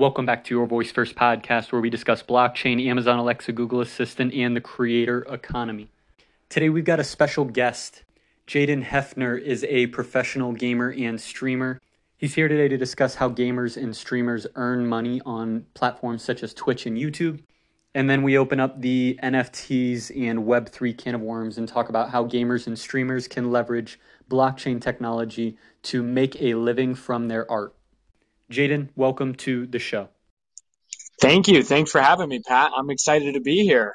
Welcome back to your Voice First podcast, where we discuss blockchain, Amazon Alexa, Google Assistant, and the creator economy. Today, we've got a special guest. Jaden Hefner is a professional gamer and streamer. He's here today to discuss how gamers and streamers earn money on platforms such as Twitch and YouTube. And then we open up the NFTs and Web3 can of worms and talk about how gamers and streamers can leverage blockchain technology to make a living from their art. Jaden, welcome to the show. Thank you. Thanks for having me, Pat. I'm excited to be here.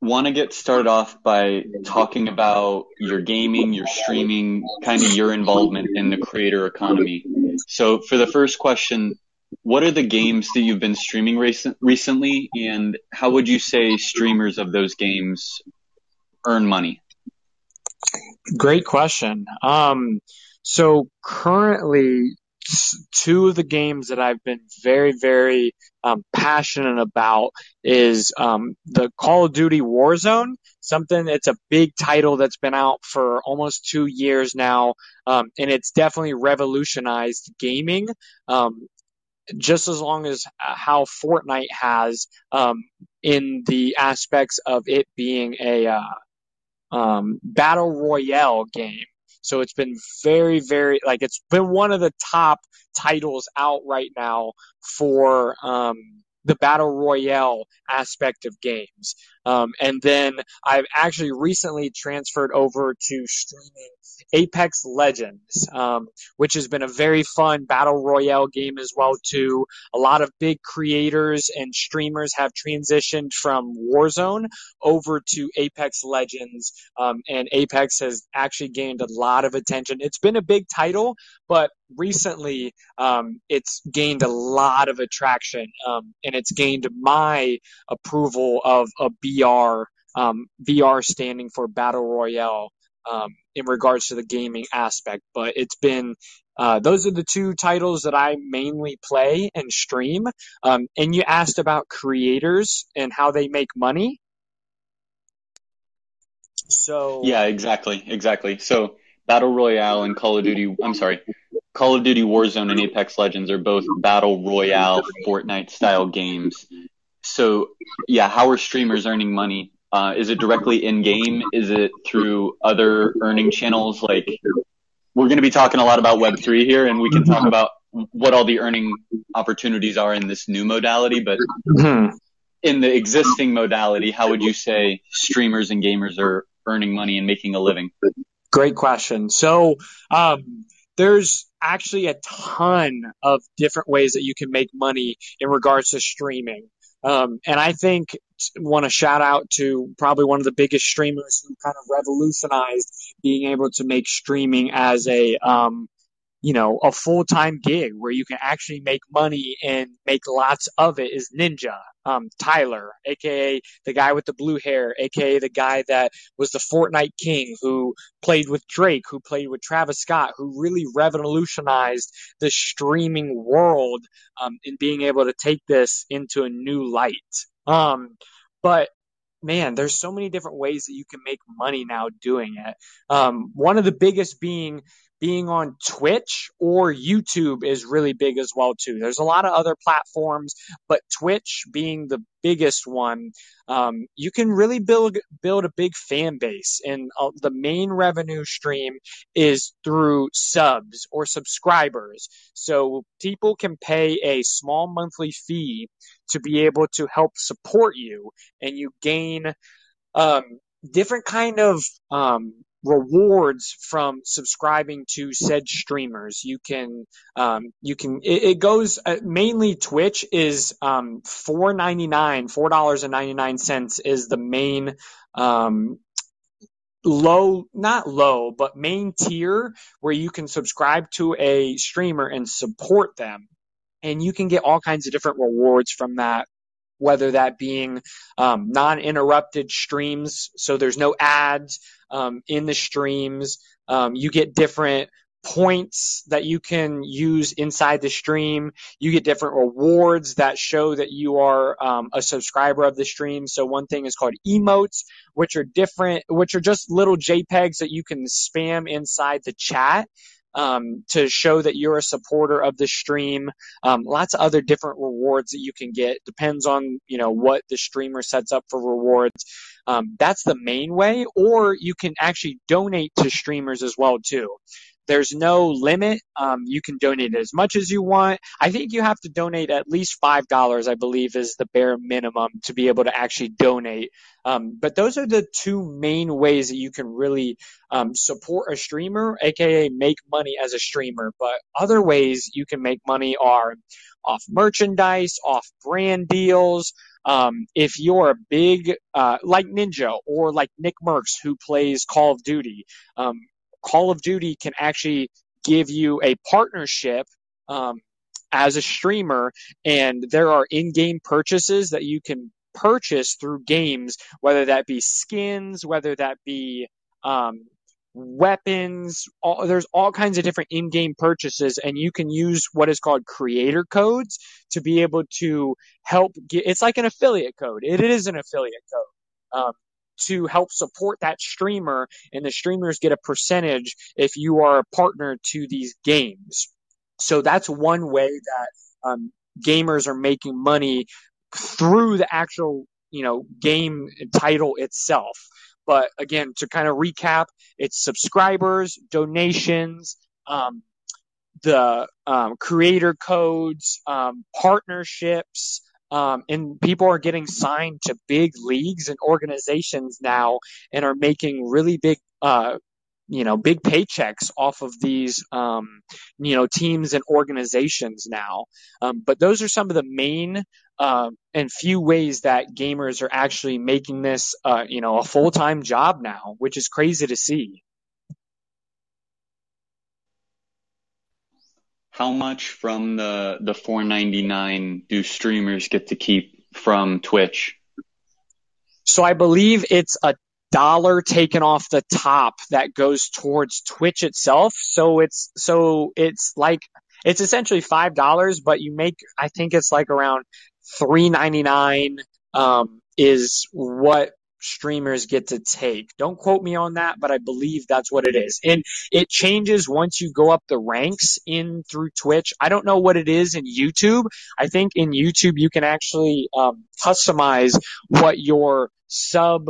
Want to get started off by talking about your gaming, your streaming, kind of your involvement in the creator economy. So, for the first question, what are the games that you've been streaming recent, recently, and how would you say streamers of those games earn money? Great question. Um, so currently, two of the games that I've been very, very um, passionate about is um, the Call of Duty Warzone. Something it's a big title that's been out for almost two years now, um, and it's definitely revolutionized gaming. Um, just as long as uh, how Fortnite has um, in the aspects of it being a uh, um, battle royale game. So it's been very, very like it's been one of the top titles out right now for um, the battle royale aspect of games. Um, and then I've actually recently transferred over to streaming Apex Legends, um, which has been a very fun battle royale game as well too. A lot of big creators and streamers have transitioned from Warzone over to Apex Legends, um, and Apex has actually gained a lot of attention. It's been a big title, but recently um, it's gained a lot of attraction, um, and it's gained my approval of a BR. Um, BR standing for Battle Royale um, in regards to the gaming aspect. But it's been uh, those are the two titles that I mainly play and stream. Um, and you asked about creators and how they make money. So yeah, exactly, exactly. So Battle Royale and Call of Duty. I'm sorry, Call of Duty Warzone and Apex Legends are both Battle Royale Fortnite style games. So yeah, how are streamers earning money uh, is it directly in game? Is it through other earning channels? Like, we're going to be talking a lot about Web3 here, and we can talk about what all the earning opportunities are in this new modality. But mm-hmm. in the existing modality, how would you say streamers and gamers are earning money and making a living? Great question. So, um, there's actually a ton of different ways that you can make money in regards to streaming. Um, and I think want to shout out to probably one of the biggest streamers who kind of revolutionized being able to make streaming as a um, you know, a full time gig where you can actually make money and make lots of it is Ninja. Um, Tyler, aka the guy with the blue hair, aka the guy that was the Fortnite king who played with Drake, who played with Travis Scott, who really revolutionized the streaming world um, in being able to take this into a new light. Um, but man, there's so many different ways that you can make money now doing it. Um, one of the biggest being being on Twitch or YouTube is really big as well too. There's a lot of other platforms, but Twitch being the biggest one, um, you can really build build a big fan base, and uh, the main revenue stream is through subs or subscribers. So people can pay a small monthly fee to be able to help support you, and you gain um, different kind of um, rewards from subscribing to said streamers. You can, um, you can, it, it goes uh, mainly Twitch is, um, four ninety nine, four dollars and ninety nine cents is the main, um, low, not low, but main tier where you can subscribe to a streamer and support them. And you can get all kinds of different rewards from that whether that being um, non-interrupted streams, so there's no ads um, in the streams. Um, you get different points that you can use inside the stream. You get different rewards that show that you are um, a subscriber of the stream. So one thing is called emotes, which are different, which are just little JPEGs that you can spam inside the chat. Um, to show that you're a supporter of the stream. Um, lots of other different rewards that you can get. Depends on you know what the streamer sets up for rewards. Um, that's the main way, or you can actually donate to streamers as well too. There's no limit. Um, you can donate as much as you want. I think you have to donate at least five dollars. I believe is the bare minimum to be able to actually donate. Um, but those are the two main ways that you can really um, support a streamer, aka make money as a streamer. But other ways you can make money are off merchandise, off brand deals. Um, if you're a big, uh, like Ninja or like Nick Mercs who plays Call of Duty, um, Call of Duty can actually give you a partnership um, as a streamer, and there are in-game purchases that you can purchase through games, whether that be skins, whether that be um, weapons. All, there's all kinds of different in-game purchases, and you can use what is called creator codes to be able to help get. It's like an affiliate code. It is an affiliate code. Um, to help support that streamer and the streamers get a percentage if you are a partner to these games. So that's one way that um, gamers are making money through the actual, you know, game title itself. But again, to kind of recap, it's subscribers, donations, um, the um, creator codes, um, partnerships, um, and people are getting signed to big leagues and organizations now and are making really big, uh, you know, big paychecks off of these, um, you know, teams and organizations now. Um, but those are some of the main uh, and few ways that gamers are actually making this, uh, you know, a full time job now, which is crazy to see. How much from the the 499 do streamers get to keep from Twitch? So I believe it's a dollar taken off the top that goes towards Twitch itself. So it's so it's like it's essentially five dollars, but you make I think it's like around three ninety nine um, is what streamers get to take. Don't quote me on that, but I believe that's what it is. And it changes once you go up the ranks in through Twitch. I don't know what it is in YouTube. I think in YouTube you can actually um, customize what your sub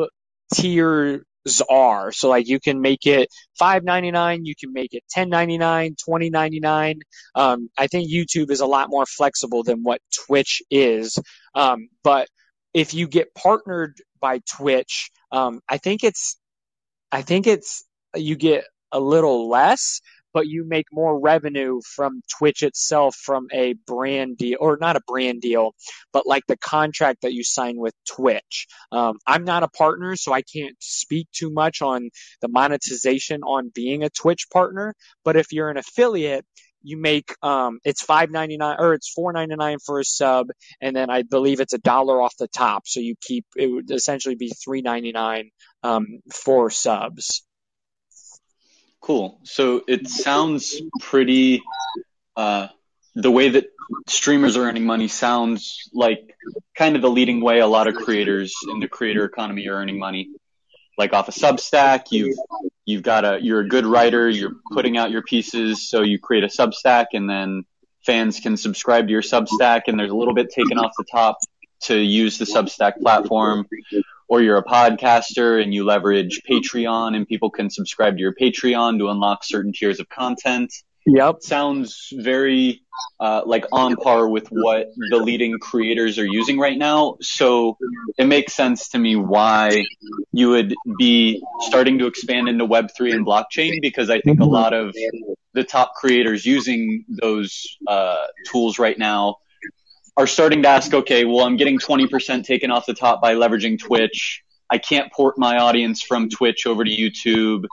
tiers are. So like you can make it five ninety nine, you can make it ten ninety nine, twenty ninety nine. Um, I think YouTube is a lot more flexible than what Twitch is. Um, but if you get partnered by Twitch, um, I think it's, I think it's, you get a little less, but you make more revenue from Twitch itself from a brand deal, or not a brand deal, but like the contract that you sign with Twitch. Um, I'm not a partner, so I can't speak too much on the monetization on being a Twitch partner. But if you're an affiliate, you make um, it's five ninety nine or it's four ninety nine for a sub, and then I believe it's a dollar off the top. So you keep it would essentially be three ninety nine um, for subs. Cool. So it sounds pretty. Uh, the way that streamers are earning money sounds like kind of the leading way a lot of creators in the creator economy are earning money like off a Substack. You've you've got a you're a good writer. You're putting out your pieces, so you create a Substack, and then fans can subscribe to your Substack, and there's a little bit taken off the top to use the Substack platform. Or you're a podcaster and you leverage Patreon, and people can subscribe to your Patreon to unlock certain tiers of content. Yep. Sounds very uh, like on par with what the leading creators are using right now. So it makes sense to me why you would be starting to expand into Web3 and blockchain because I think a lot of the top creators using those uh, tools right now are starting to ask, okay, well, I'm getting 20% taken off the top by leveraging Twitch. I can't port my audience from Twitch over to YouTube.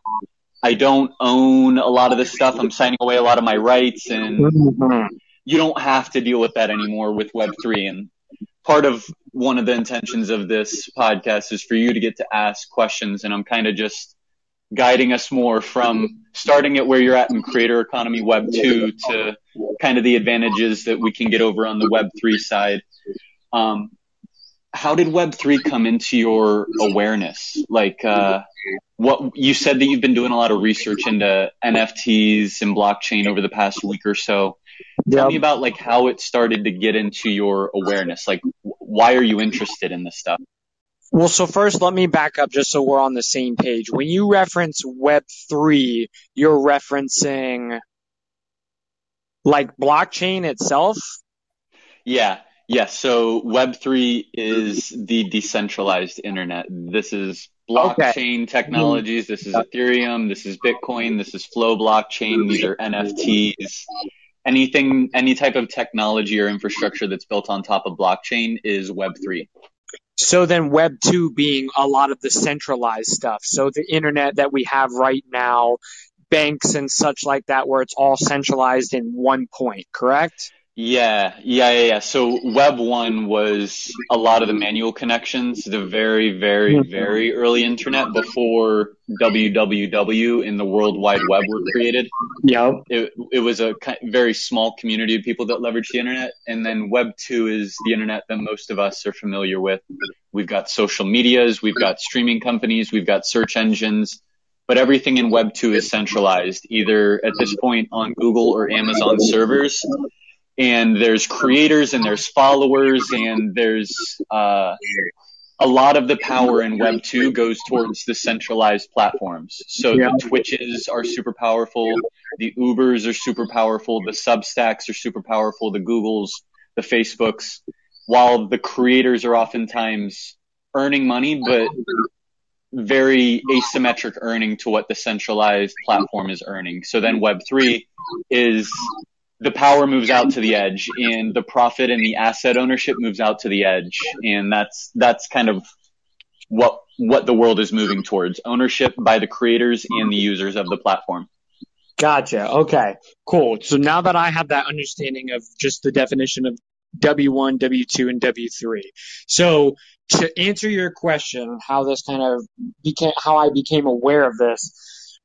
I don't own a lot of this stuff. I'm signing away a lot of my rights and you don't have to deal with that anymore with Web3. And part of one of the intentions of this podcast is for you to get to ask questions. And I'm kind of just guiding us more from starting at where you're at in creator economy web 2 to kind of the advantages that we can get over on the web 3 side. Um, how did Web three come into your awareness? Like, uh, what you said that you've been doing a lot of research into NFTs and blockchain over the past week or so. Tell me about like how it started to get into your awareness. Like, why are you interested in this stuff? Well, so first let me back up just so we're on the same page. When you reference Web three, you're referencing like blockchain itself. Yeah. Yeah, so Web3 is the decentralized internet. This is blockchain okay. technologies. This is Ethereum. This is Bitcoin. This is Flow blockchain. These are NFTs. Anything, any type of technology or infrastructure that's built on top of blockchain is Web3. So then Web 2 being a lot of the centralized stuff. So the internet that we have right now, banks and such like that, where it's all centralized in one point, correct? Yeah, yeah, yeah, yeah. So Web 1 was a lot of the manual connections, the very, very, mm-hmm. very early internet before WWW and the World Wide Web were created. Yeah. It, it was a very small community of people that leveraged the internet. And then Web 2 is the internet that most of us are familiar with. We've got social medias, we've got streaming companies, we've got search engines, but everything in Web 2 is centralized, either at this point on Google or Amazon servers and there's creators and there's followers and there's uh, a lot of the power in Web 2 goes towards the centralized platforms. So yeah. the Twitches are super powerful, the Ubers are super powerful, the Substacks are super powerful, the Googles, the Facebooks, while the creators are oftentimes earning money, but very asymmetric earning to what the centralized platform is earning. So then Web 3 is the power moves out to the edge and the profit and the asset ownership moves out to the edge. And that's, that's kind of what, what the world is moving towards ownership by the creators and the users of the platform. Gotcha. Okay, cool. So now that I have that understanding of just the definition of W1, W2, and W3. So to answer your question, how this kind of became, how I became aware of this,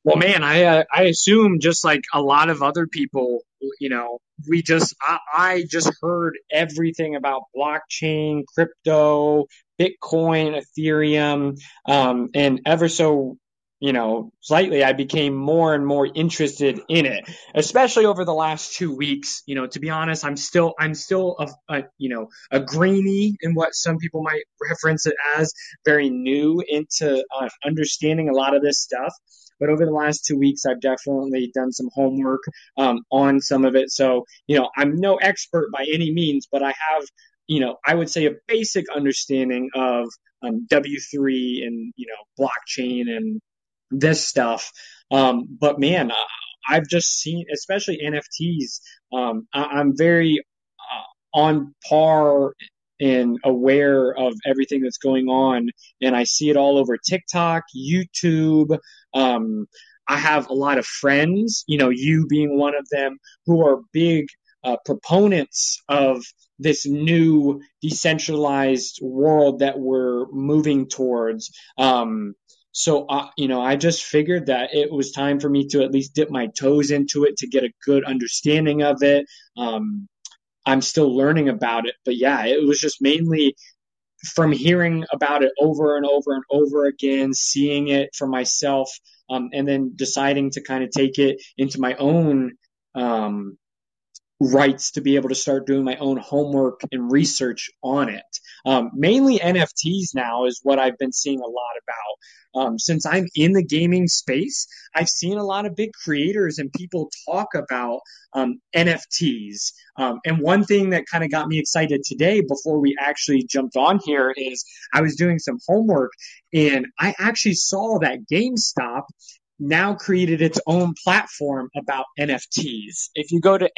well, man, I uh, I assume just like a lot of other people, you know, we just I, I just heard everything about blockchain, crypto, Bitcoin, Ethereum, um, and ever so you know, slightly, I became more and more interested in it, especially over the last two weeks. You know, to be honest, I'm still, I'm still a, a, you know, a greenie in what some people might reference it as, very new into uh, understanding a lot of this stuff. But over the last two weeks, I've definitely done some homework um, on some of it. So, you know, I'm no expert by any means, but I have, you know, I would say a basic understanding of um, W3 and, you know, blockchain and this stuff. Um, but man, I've just seen, especially NFTs, um, I- am very uh, on par and aware of everything that's going on. And I see it all over TikTok, YouTube. Um, I have a lot of friends, you know, you being one of them, who are big uh, proponents of this new decentralized world that we're moving towards. Um, so, uh, you know, I just figured that it was time for me to at least dip my toes into it to get a good understanding of it. Um, I'm still learning about it. But yeah, it was just mainly from hearing about it over and over and over again, seeing it for myself, um, and then deciding to kind of take it into my own um, rights to be able to start doing my own homework and research on it. Um, mainly NFTs now is what I've been seeing a lot about. Um, since I'm in the gaming space, I've seen a lot of big creators and people talk about um, NFTs. Um, and one thing that kind of got me excited today before we actually jumped on here is I was doing some homework and I actually saw that GameStop now created its own platform about NFTs. If you go to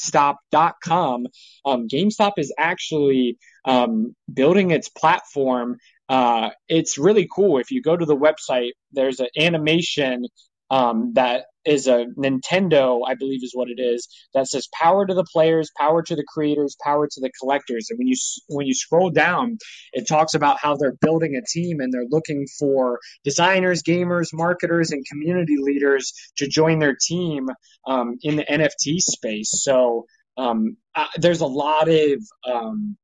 nft.gamestop.com, um, GameStop is actually um, building its platform. Uh, it's really cool. If you go to the website, there's an animation um, that is a Nintendo, I believe is what it is, that says power to the players, power to the creators, power to the collectors. And when you when you scroll down, it talks about how they're building a team and they're looking for designers, gamers, marketers, and community leaders to join their team um, in the NFT space. So um, uh, there's a lot of um,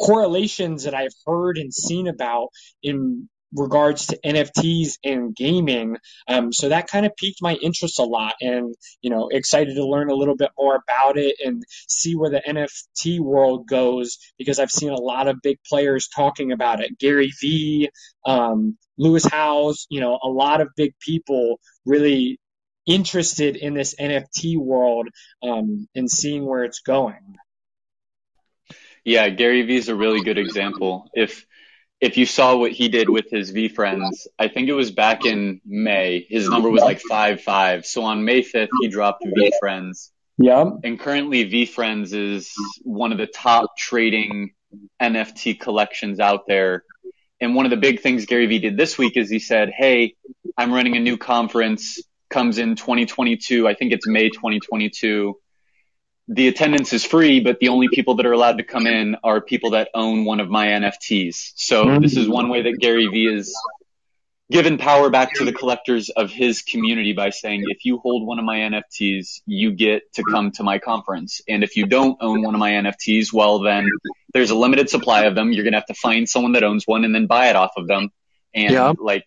correlations that I've heard and seen about in regards to NFTs and gaming. Um, so that kind of piqued my interest a lot and, you know, excited to learn a little bit more about it and see where the NFT world goes because I've seen a lot of big players talking about it. Gary Vee, um, Lewis Howes, you know, a lot of big people really interested in this NFT world um, and seeing where it's going. Yeah, Gary Vee is a really good example. If if you saw what he did with his VeeFriends, I think it was back in May. His number was like five five. So on May fifth, he dropped VeeFriends. Yeah. And currently, VeeFriends is one of the top trading NFT collections out there. And one of the big things Gary Vee did this week is he said, "Hey, I'm running a new conference. Comes in 2022. I think it's May 2022." The attendance is free, but the only people that are allowed to come in are people that own one of my NFTs. So this is one way that Gary Vee is given power back to the collectors of his community by saying, if you hold one of my NFTs, you get to come to my conference. And if you don't own one of my NFTs, well, then there's a limited supply of them. You're going to have to find someone that owns one and then buy it off of them. And yeah. like,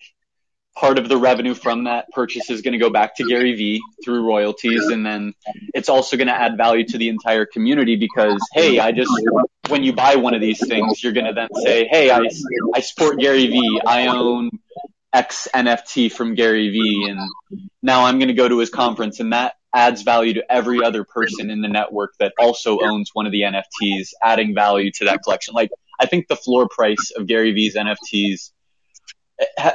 part of the revenue from that purchase is going to go back to Gary Vee through royalties. And then it's also going to add value to the entire community because, hey, I just, when you buy one of these things, you're going to then say, hey, I, I support Gary Vee. I own X NFT from Gary Vee. And now I'm going to go to his conference. And that adds value to every other person in the network that also owns one of the NFTs, adding value to that collection. Like, I think the floor price of Gary Vee's NFTs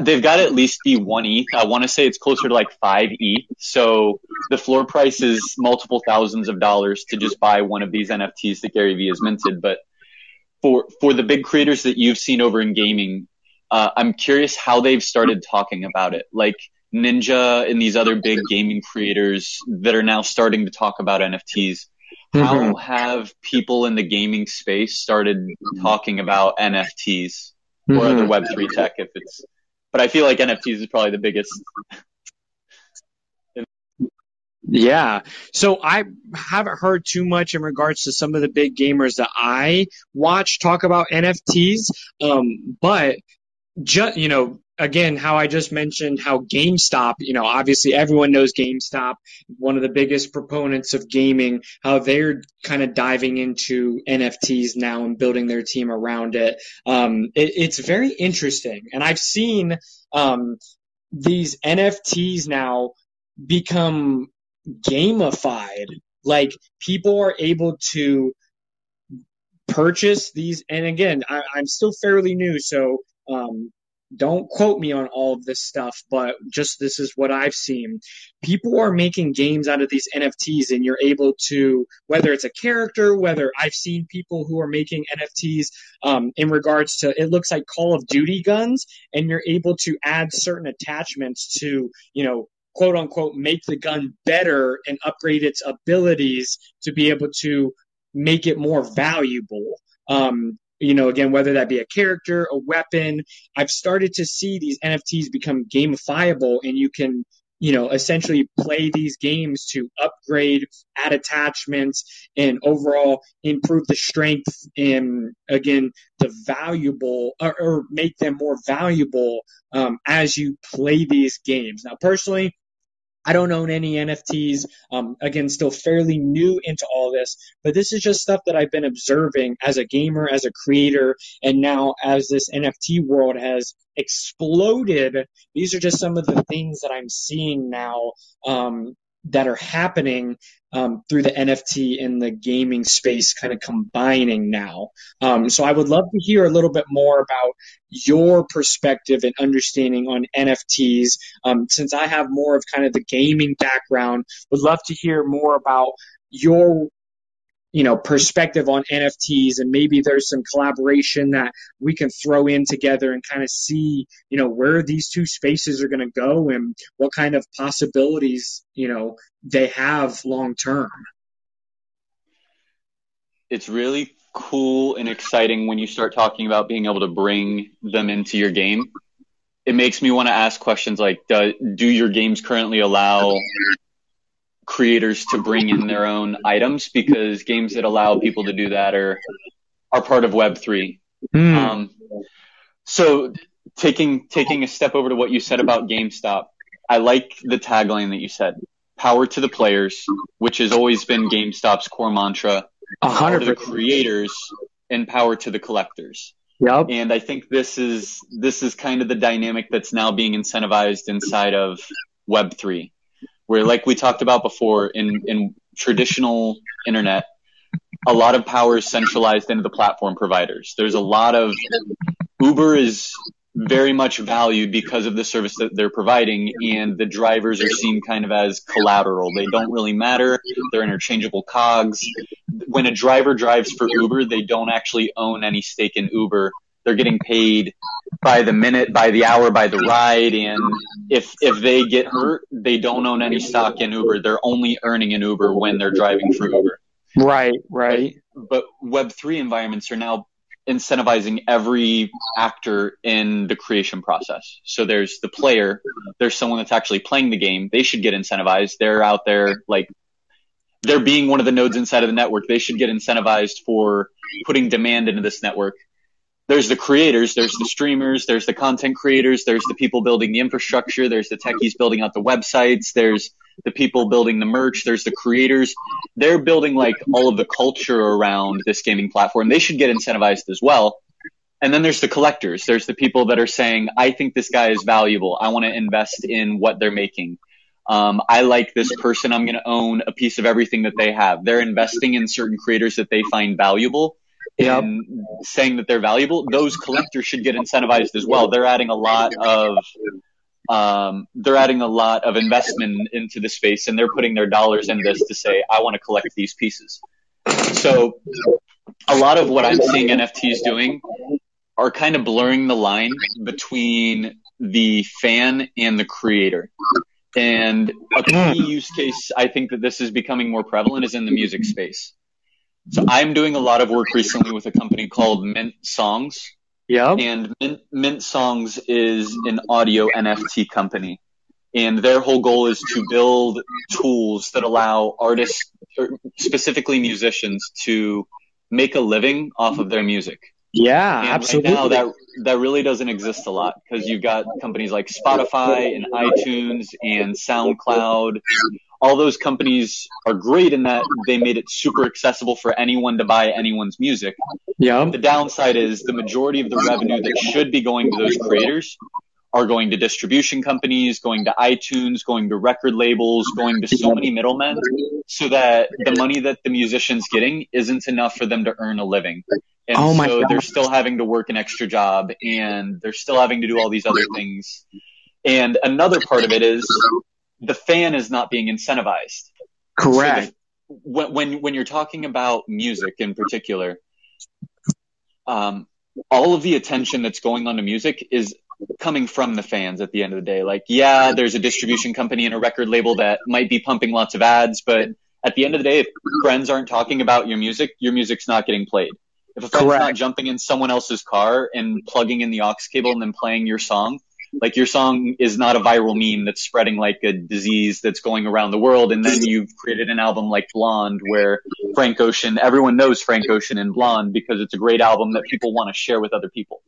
they've got to at least be one ETH. I want to say it's closer to like five ETH. So the floor price is multiple thousands of dollars to just buy one of these NFTs that Gary Vee has minted. But for for the big creators that you've seen over in gaming, uh, I'm curious how they've started talking about it. Like Ninja and these other big gaming creators that are now starting to talk about NFTs. Mm-hmm. How have people in the gaming space started talking about NFTs? or mm-hmm. other Web3 tech if it's, but I feel like NFTs is probably the biggest. Yeah. So I haven't heard too much in regards to some of the big gamers that I watch talk about NFTs. Um, but just, you know, again, how I just mentioned how GameStop, you know, obviously everyone knows GameStop, one of the biggest proponents of gaming, how they're kind of diving into NFTs now and building their team around it. Um, it it's very interesting. And I've seen um, these NFTs now become gamified. Like people are able to purchase these. And again, I, I'm still fairly new, so um, don't quote me on all of this stuff, but just this is what I've seen. People are making games out of these NFTs, and you're able to, whether it's a character, whether I've seen people who are making NFTs um, in regards to, it looks like Call of Duty guns, and you're able to add certain attachments to, you know, quote unquote, make the gun better and upgrade its abilities to be able to make it more valuable. Um, you know, again, whether that be a character, a weapon, I've started to see these NFTs become gamifiable and you can, you know, essentially play these games to upgrade, add attachments, and overall improve the strength and, again, the valuable or, or make them more valuable um, as you play these games. Now, personally, I don't own any NFTs. Um, again, still fairly new into all this, but this is just stuff that I've been observing as a gamer, as a creator, and now as this NFT world has exploded. These are just some of the things that I'm seeing now um, that are happening um, through the NFT and the gaming space kind of combining now. Um, so I would love to hear a little bit more about your perspective and understanding on NFTs. Um, since I have more of kind of the gaming background, would love to hear more about your you know perspective on NFTs and maybe there's some collaboration that we can throw in together and kind of see you know where these two spaces are going to go and what kind of possibilities you know they have long term. It's really cool and exciting when you start talking about being able to bring them into your game. It makes me want to ask questions like do, do your games currently allow creators to bring in their own items because games that allow people to do that are are part of Web three. Hmm. Um, so taking taking a step over to what you said about GameStop, I like the tagline that you said. Power to the players, which has always been GameStop's core mantra. A hundred the creators and power to the collectors. Yep. And I think this is this is kind of the dynamic that's now being incentivized inside of Web three, where like we talked about before in in traditional internet, a lot of power is centralized into the platform providers. There's a lot of Uber is very much valued because of the service that they're providing and the drivers are seen kind of as collateral. They don't really matter. They're interchangeable cogs. When a driver drives for Uber, they don't actually own any stake in Uber. They're getting paid by the minute, by the hour, by the ride. And if, if they get hurt, they don't own any stock in Uber. They're only earning in Uber when they're driving for Uber Right. Right. but Web3 environments are now incentivizing every actor in the creation process. So there's the player, there's someone that's actually playing the game. They should get incentivized. They're out there like they're being one of the nodes inside of the network. They should get incentivized for putting demand into this network. There's the creators, there's the streamers, there's the content creators, there's the people building the infrastructure, there's the techies building out the websites, there's the people building the merch, there's the creators. They're building like all of the culture around this gaming platform. They should get incentivized as well. And then there's the collectors. There's the people that are saying, I think this guy is valuable. I want to invest in what they're making. Um, I like this person. I'm going to own a piece of everything that they have. They're investing in certain creators that they find valuable Yep. and saying that they're valuable. Those collectors should get incentivized as well. They're adding a lot of, um, they're adding a lot of investment into the space and they're putting their dollars in this to say, I want to collect these pieces. So a lot of what I'm seeing NFTs doing are kind of blurring the line between the fan and the creator. And a key use case I think that this is becoming more prevalent is in the music space. So I'm doing a lot of work recently with a company called Mint Songs. Yep. And Mint, Mint Songs is an audio NFT company. And their whole goal is to build tools that allow artists, er, specifically musicians, to make a living off of their music. Yeah. And absolutely. right now that that really doesn't exist a lot because you've got companies like Spotify and iTunes and SoundCloud. All those companies are great in that they made it super accessible for anyone to buy anyone's music. yep. The downside is the majority of the revenue that should be going to those creators are going to distribution companies, going to iTunes, going to record labels, going to so many middlemen so that the money that the musician's getting isn't enough for them to earn a living. And Oh so they're still having to work an extra job and they're still having to do all these other things. And another part of it is the fan is not being incentivized. Correct. So the, when, when when you're talking about music in particular, um, all of the attention that's going on to music is coming from the fans at the end of the day. Like, yeah, there's a distribution company and a record label that might be pumping lots of ads, but at the end of the day, if friends aren't talking about your music, your music's not getting played. If a friend's Correct. not jumping in someone else's car and plugging in the aux cable and then playing your song, like your song is not a viral meme that's spreading like a disease that's going around the world. And then you've created an album like Blonde where Frank Ocean, everyone knows Frank Ocean and Blonde because it's a great album that people want to share with other people.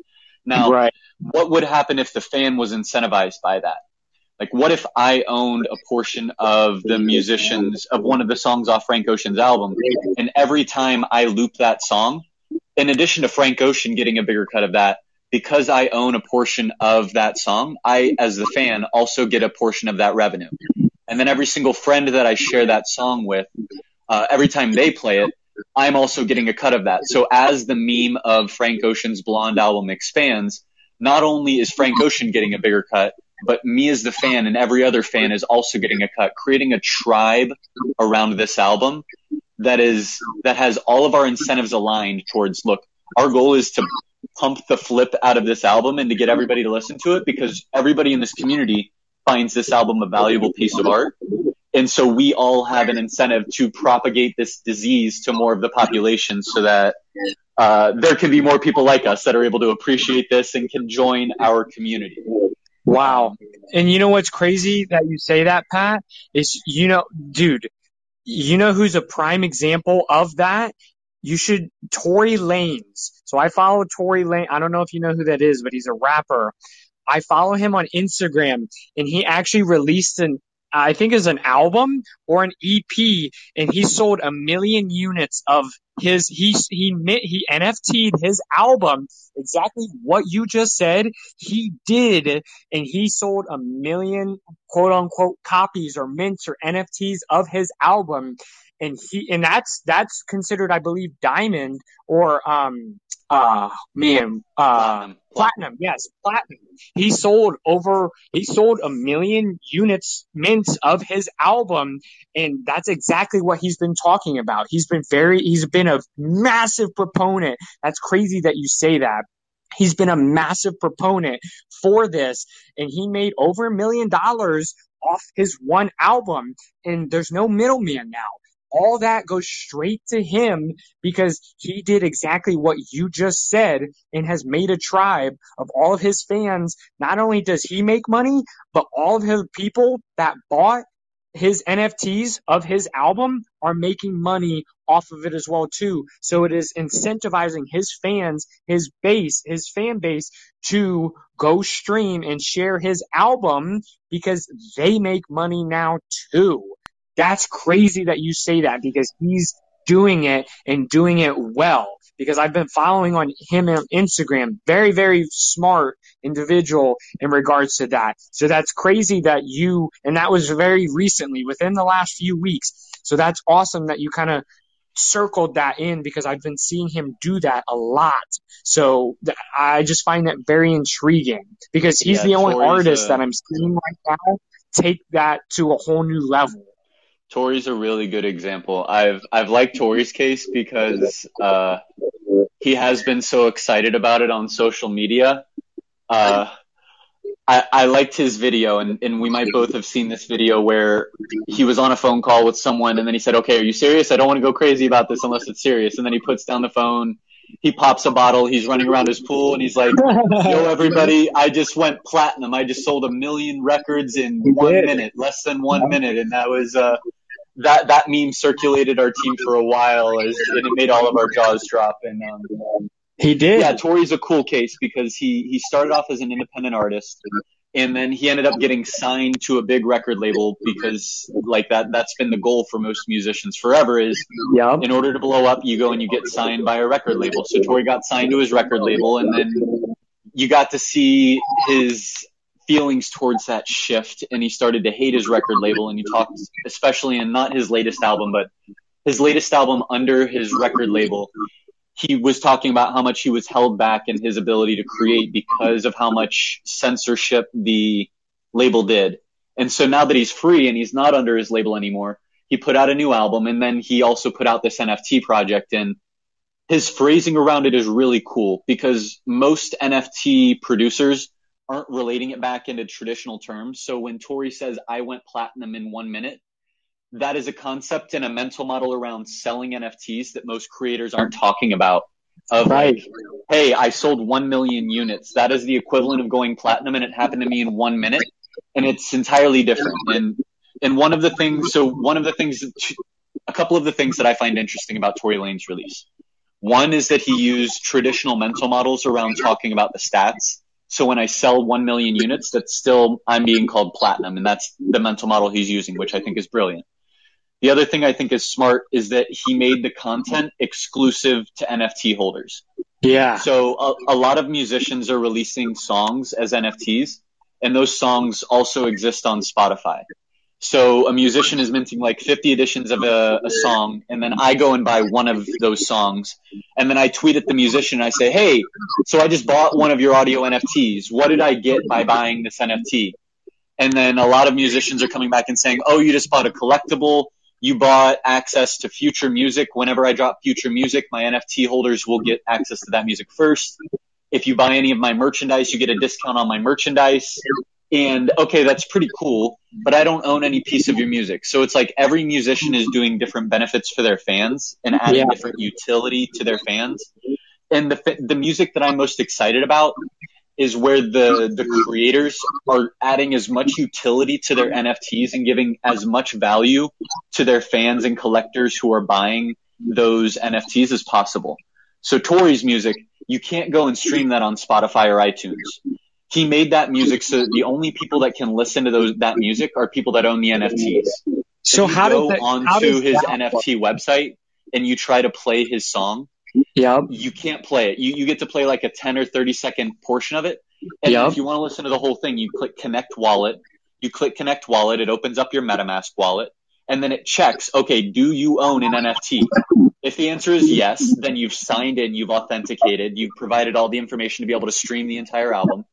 Now, right. what would happen if the fan was incentivized by that? Like, what if I owned a portion of the musicians of one of the songs off Frank Ocean's album, and every time I loop that song, in addition to Frank Ocean getting a bigger cut of that, because I own a portion of that song, I, as the fan, also get a portion of that revenue. And then every single friend that I share that song with, uh, every time they play it, I'm also getting a cut of that. So as the meme of Frank Ocean's Blonde album expands, not only is Frank Ocean getting a bigger cut, but me as the fan and every other fan is also getting a cut, creating a tribe around this album that is, that has all of our incentives aligned towards, look, our goal is to pump the flip out of this album and to get everybody to listen to it because everybody in this community finds this album a valuable piece of art. And so we all have an incentive to propagate this disease to more of the population so that uh, there can be more people like us that are able to appreciate this and can join our community. Wow. And you know what's crazy that you say that, Pat? Is, you know, dude, you know who's a prime example of that? you should Tory Lanez. So I follow Tory Lane. I don't know if you know who that is, but he's a rapper. I follow him on Instagram and he actually released an I think is an album or an EP and he sold a million units of his he he he NFT'd his album exactly what you just said he did and he sold a million quote unquote copies or mints or NFTs of his album and he and that's that's considered I believe diamond or um uh man uh platinum. platinum yes platinum. He sold over he sold a million units mints of his album and that's exactly what he's been talking about. He's been very he's been a massive proponent. That's crazy that you say that. He's been a massive proponent for this and he made over a million dollars off his one album and there's no middleman now all that goes straight to him because he did exactly what you just said and has made a tribe of all of his fans. Not only does he make money, but all of his people that bought his NFTs of his album are making money off of it as well too. So it is incentivizing his fans, his base, his fan base to go stream and share his album because they make money now too. That's crazy that you say that because he's doing it and doing it well. Because I've been following on him on Instagram. Very, very smart individual in regards to that. So that's crazy that you, and that was very recently within the last few weeks. So that's awesome that you kind of circled that in because I've been seeing him do that a lot. So th- I just find that very intriguing because he's yeah, the only artist a... that I'm seeing right now take that to a whole new level. Tory's a really good example. I've I've liked Tory's case because uh, he has been so excited about it on social media. Uh, I, I liked his video, and, and we might both have seen this video where he was on a phone call with someone, and then he said, "Okay, are you serious? I don't want to go crazy about this unless it's serious." And then he puts down the phone. He pops a bottle. He's running around his pool, and he's like, "Yo, everybody! I just went platinum. I just sold a million records in one minute, less than one minute, and that was." Uh, that that meme circulated our team for a while, as, and it made all of our jaws drop. And um, he did. Yeah, Tory's a cool case because he he started off as an independent artist, and then he ended up getting signed to a big record label because like that that's been the goal for most musicians forever. Is yeah. in order to blow up, you go and you get signed by a record label. So Tory got signed to his record label, and then you got to see his feelings towards that shift and he started to hate his record label and he talked especially in not his latest album but his latest album under his record label he was talking about how much he was held back in his ability to create because of how much censorship the label did. And so now that he's free and he's not under his label anymore he put out a new album and then he also put out this NFT project and his phrasing around it is really cool because most NFT producers aren't relating it back into traditional terms. So when Tory says, I went platinum in one minute, that is a concept and a mental model around selling NFTs that most creators aren't talking about. Of right. like, hey, I sold 1 million units. That is the equivalent of going platinum and it happened to me in one minute. And it's entirely different. And, and one of the things, so one of the things, a couple of the things that I find interesting about Tory Lanez release. One is that he used traditional mental models around talking about the stats so when I sell 1 million units, that's still, I'm being called platinum. And that's the mental model he's using, which I think is brilliant. The other thing I think is smart is that he made the content exclusive to NFT holders. Yeah. So a, a lot of musicians are releasing songs as NFTs and those songs also exist on Spotify. So a musician is minting like 50 editions of a, a, song, and then I go and buy one of those songs, and then I tweet at the musician. And I say, "Hey, so I just bought one of your audio NFTs. What did I get by buying this NFT?" And then a lot of musicians are coming back and saying, "Oh, you just bought a collectible. You bought access to future music. Whenever I drop future music, my NFT holders will get access to that music first. If you buy any of my merchandise, you get a discount on my merchandise." And okay, that's pretty cool, but I don't own any piece of your music. So it's like every musician is doing different benefits for their fans and adding yeah. different utility to their fans. And the the music that I'm most excited about is where the the creators are adding as much utility to their NFTs and giving as much value to their fans and collectors who are buying those NFTs as possible. So Tory's music, you can't go and stream that on Spotify or iTunes. He made that music so that the only people that can listen to those that music are people that own the NFTs. So how go does that, onto his that NFT website and you try to play his song, Yep. you can't play it. You you get to play like a 10 or 30 second portion of it. And Yep. if you want to listen to the whole thing, you click connect wallet. You click connect wallet, it opens up your MetaMask wallet, and then it checks, okay, do you own an NFT? If the answer is yes, then you've signed in, you've authenticated, you've provided all the information to be able to stream the entire album.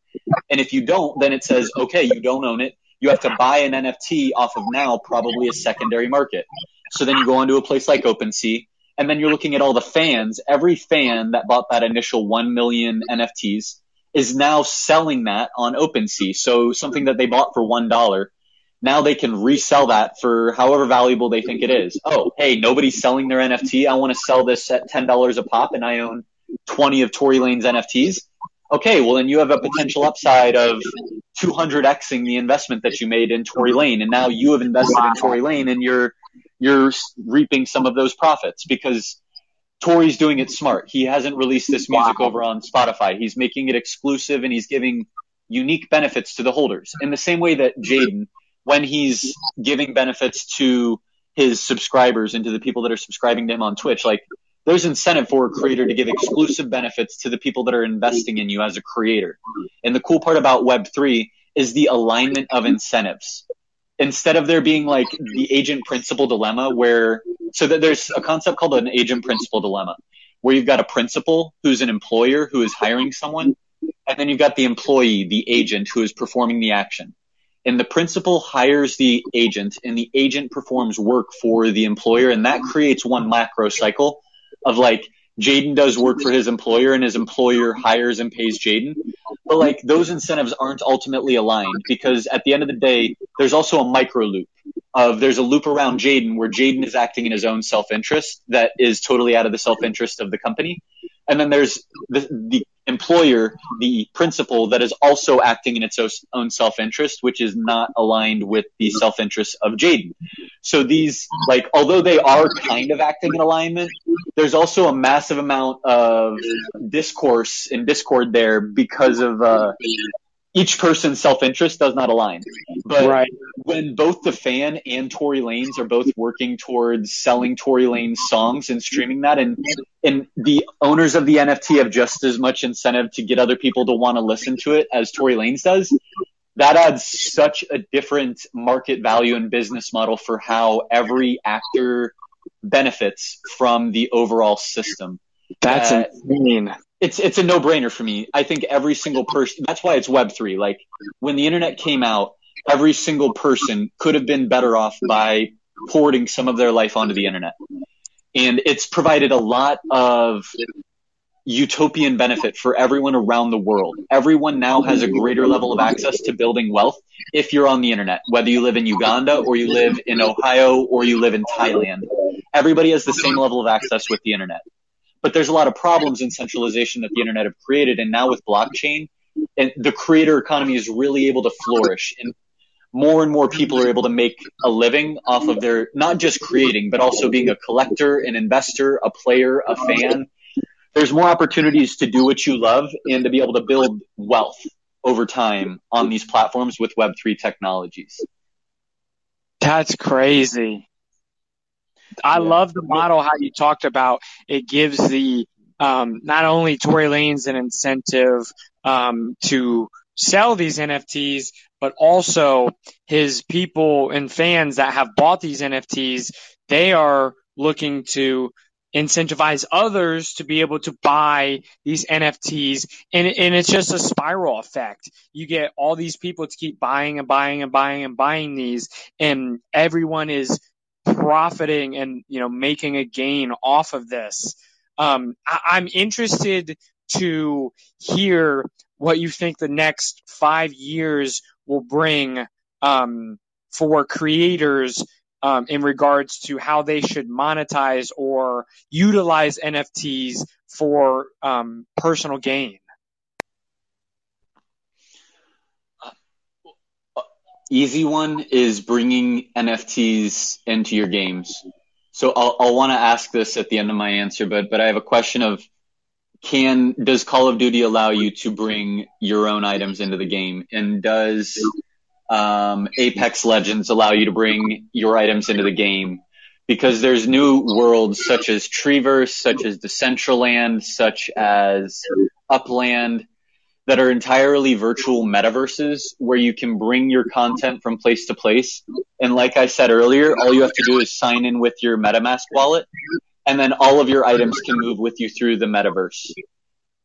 And if you don't, then it says, okay, you don't own it. You have to buy an NFT off of now probably a secondary market. So then you go onto a place like OpenSea, and then you're looking at all the fans. Every fan that bought that initial 1 million NFTs is now selling that on OpenSea. So something that they bought for $1, now they can resell that for however valuable they think it is. Oh, hey, nobody's selling their NFT. I want to sell this at $10 a pop and I own 20 of Tory Lanez NFTs. Okay, well then you have a potential upside of 200xing the investment that you made in Tory Lane and now you have invested in Tory Lane and you're you're reaping some of those profits because Tory's doing it smart. He hasn't released this music over on Spotify. He's making it exclusive and he's giving unique benefits to the holders. In the same way that Jaden, when he's giving benefits to his subscribers and to the people that are subscribing to him on Twitch, like there's incentive for a creator to give exclusive benefits to the people that are investing in you as a creator. And the cool part about Web3 is the alignment of incentives. Instead of there being like the agent principal dilemma where, so that there's a concept called an agent principal dilemma where you've got a principal who's an employer who is hiring someone and then you've got the employee, the agent who is performing the action. And the principal hires the agent and the agent performs work for the employer and that creates one macro cycle of like Jaden does work for his employer and his employer hires and pays Jaden. But like those incentives aren't ultimately aligned because at the end of the day, there's also a micro loop of there's a loop around Jaden where Jaden is acting in his own self-interest that is totally out of the self-interest of the company. And then there's the, the employer, the principal that is also acting in its own self-interest, which is not aligned with the self-interest of Jaden. So these, like, although they are kind of acting in alignment, there's also a massive amount of discourse and discord there because of, uh, each person's self-interest does not align. But Right. when both the fan and Tory Lanez are both working towards selling Tory Lanez songs and streaming that and and the owners of the NFT have just as much incentive to get other people to want to listen to it as Tory Lanez does, that adds such a different market value and business model for how every actor benefits from the overall system That's Uh, insane. It's it's a no brainer for me. I think every single person. That's why it's Web three. Like when the internet came out, every single person could have been better off by porting some of their life onto the internet, and it's provided a lot of utopian benefit for everyone around the world. Everyone now has a greater level of access to building wealth if you're on the internet, whether you live in Uganda or you live in Ohio or you live in Thailand. Everybody has the same level of access with the internet but there's a lot of problems in centralization that the internet have created. And now with blockchain, and the creator economy is really able to flourish, and more and more people are able to make a living off of their not just creating, but also being a collector, an investor, a player, a fan. There's more opportunities to do what you love and to be able to build wealth over time on these platforms with Web3 technologies. That's crazy. I Yeah. love the model how you talked about it gives the um, not only Tory Lanez an incentive um, to sell these NFTs, but also his people and fans that have bought these NFTs, they are looking to incentivize others to be able to buy these NFTs. And, and it's just a spiral effect. You get all these people to keep buying and buying and buying and buying these, and everyone is profiting and you know making a gain off of this. Um, I, I'm interested to hear what you think the next five years will bring um, for creators um, in regards to how they should monetize or utilize NFTs for um, personal gain. Easy one is bringing NFTs into your games. So I'll, I'll want to ask this at the end of my answer, but but I have a question of can does Call of Duty allow you to bring your own items into the game, and does um, Apex Legends allow you to bring your items into the game? Because there's new worlds such as Treeverse, such as Decentraland, such as Upland, that are entirely virtual metaverses where you can bring your content from place to place. And like I said earlier, all you have to do is sign in with your MetaMask wallet and then all of your items can move with you through the metaverse.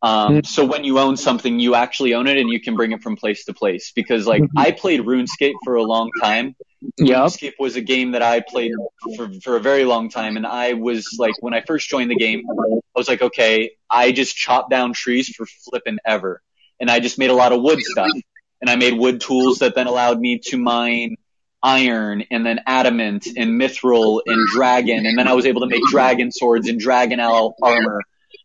Um, hmm. so when you own something, you actually own it and you can bring it from place to place. Because like mm-hmm. I played RuneScape for a long time. Yep. RuneScape was a game that I played for, for a very long time. And I was like, when I first joined the game, I was like, okay, I just chop down trees for flipping ever and I just made a lot of wood stuff. And I made wood tools that then allowed me to mine iron and then adamant and mithril and dragon. And then I was able to make dragon swords and dragon armor.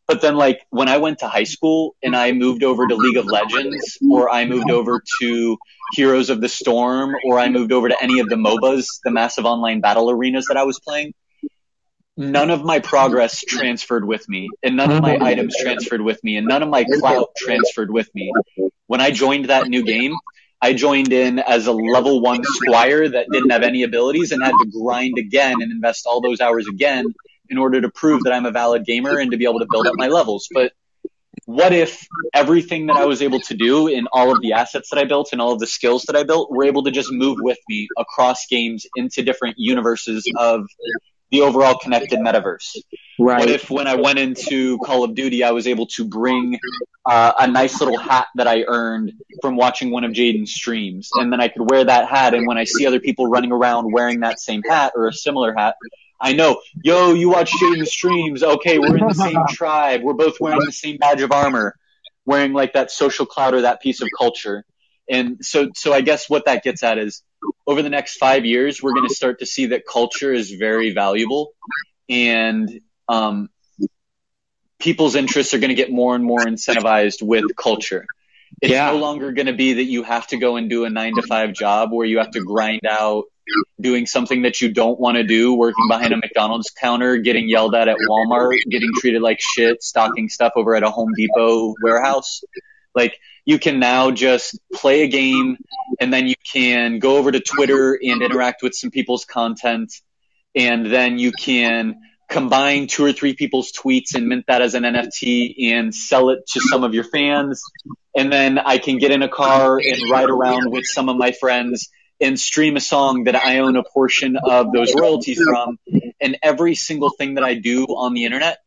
But then like when I went to high school and I moved over to League of Legends or I moved over to Heroes of the Storm or I moved over to any of the MOBAs, the massive online battle arenas that I was playing, none of my progress transferred with me and none of my items transferred with me and none of my clout transferred with me. When I joined that new game, I joined in as a level one squire that didn't have any abilities and had to grind again and invest all those hours again in order to prove that I'm a valid gamer and to be able to build up my levels. But what if everything that I was able to do in all of the assets that I built and all of the skills that I built were able to just move with me across games into different universes of the overall connected metaverse. Right. What if when I went into Call of Duty, I was able to bring uh, a nice little hat that I earned from watching one of Jaden's streams, and then I could wear that hat, and when I see other people running around wearing that same hat or a similar hat, I know, yo, you watch Jaden's streams. Okay, we're in the same tribe. We're both wearing the same badge of armor, wearing like that social cloud or that piece of culture. And so, so I guess what that gets at is over the next five years, we're going to start to see that culture is very valuable and, um, people's interests are going to get more and more incentivized with culture. It's yeah. no longer going to be that you have to go and do a nine to five job where you have to grind out doing something that you don't want to do, working behind a McDonald's counter, getting yelled at at Walmart, getting treated like shit, stocking stuff over at a Home Depot warehouse. Like you can now just play a game and then you can go over to Twitter and interact with some people's content. And then you can combine two or three people's tweets and mint that as an NFT and sell it to some of your fans. And then I can get in a car and ride around with some of my friends and stream a song that I own a portion of those royalties from. And every single thing that I do on the internet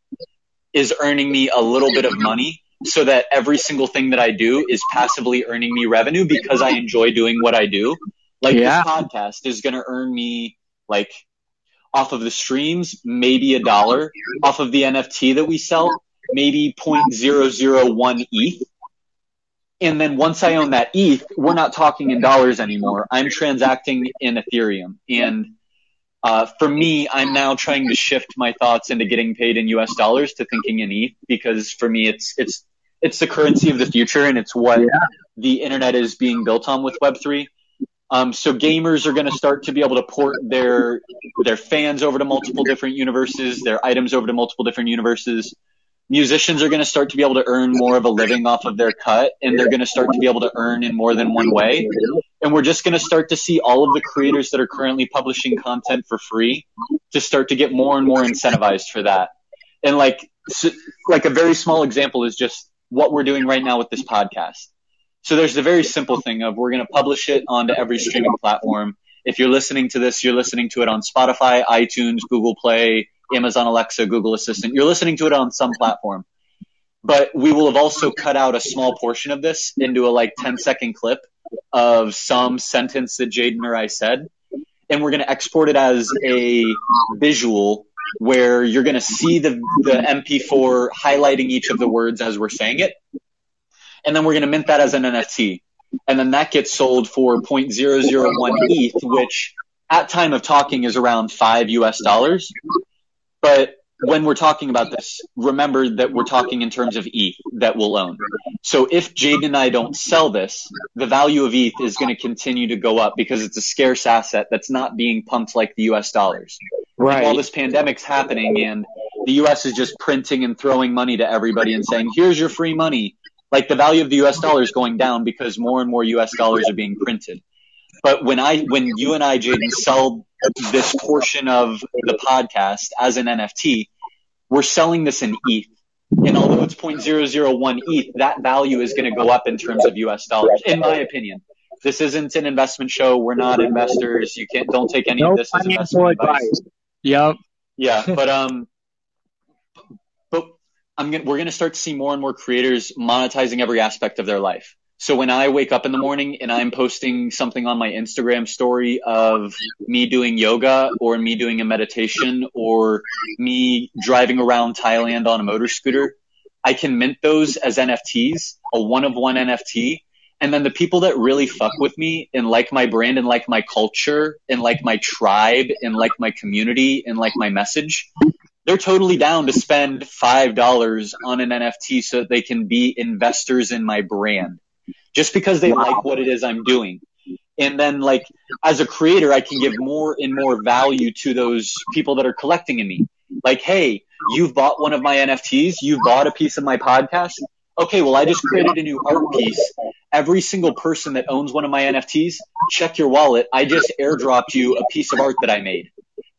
is earning me a little bit of money so that every single thing that I do is passively earning me revenue because I enjoy doing what I do. Like yeah. this podcast is going to earn me like off of the streams, maybe a dollar off of the NFT that we sell, maybe 0.001 ETH. And then once I own that ETH, we're not talking in dollars anymore. I'm transacting in Ethereum. And uh, for me, I'm now trying to shift my thoughts into getting paid in US dollars to thinking in ETH because for me, it's, it's it's the currency of the future and it's what yeah. the internet is being built on with Web3. Um, so gamers are going to start to be able to port their their fans over to multiple different universes, their items over to multiple different universes. Musicians are going to start to be able to earn more of a living off of their cut, and they're going to start to be able to earn in more than one way. And we're just going to start to see all of the creators that are currently publishing content for free to start to get more and more incentivized for that. And like, so, like a very small example is just what we're doing right now with this podcast. So there's the very simple thing of we're going to publish it onto every streaming platform. If you're listening to this, you're listening to it on Spotify, iTunes, Google Play, Amazon Alexa, Google Assistant. You're listening to it on some platform. But we will have also cut out a small portion of this into a like 10 second clip of some sentence that Jaden or I said. And we're going to export it as a visual where you're going to see the, the MP4 highlighting each of the words as we're saying it. And then we're going to mint that as an NFT. And then that gets sold for 0.001 ETH, which at time of talking is around five US dollars. But when we're talking about this, remember that we're talking in terms of ETH that we'll own. So if Jade and I don't sell this, the value of ETH is going to continue to go up because it's a scarce asset that's not being pumped like the US dollars. Right. While this pandemic's happening and the US is just printing and throwing money to everybody and saying, here's your free money. Like the value of the US dollar is going down because more and more US dollars are being printed. But when I, when you and I, Jaden, sell this portion of the podcast as an NFT, we're selling this in ETH. And although it's 0.001 ETH, that value is going to go up in terms of US dollars, in my opinion. This isn't an investment show. We're not investors. You can't, don't take any No of this as investment advice. advice. Yep. Yeah, but um, but I'm gonna we're gonna start to see more and more creators monetizing every aspect of their life. So when I wake up in the morning and I'm posting something on my Instagram story of me doing yoga or me doing a meditation or me driving around Thailand on a motor scooter, I can mint those as NFTs, a one of one NFT. And then the people that really fuck with me and like my brand and like my culture and like my tribe and like my community and like my message, they're totally down to spend $5 on an NFT so that they can be investors in my brand just because they Wow. like what it is I'm doing. And then like as a creator, I can give more and more value to those people that are collecting in me. Like, hey, you've bought one of my NFTs. You've bought a piece of my podcast. Okay. Well, I just created a new art piece. Every single person that owns one of my NFTs, check your wallet. I just airdropped you a piece of art that I made.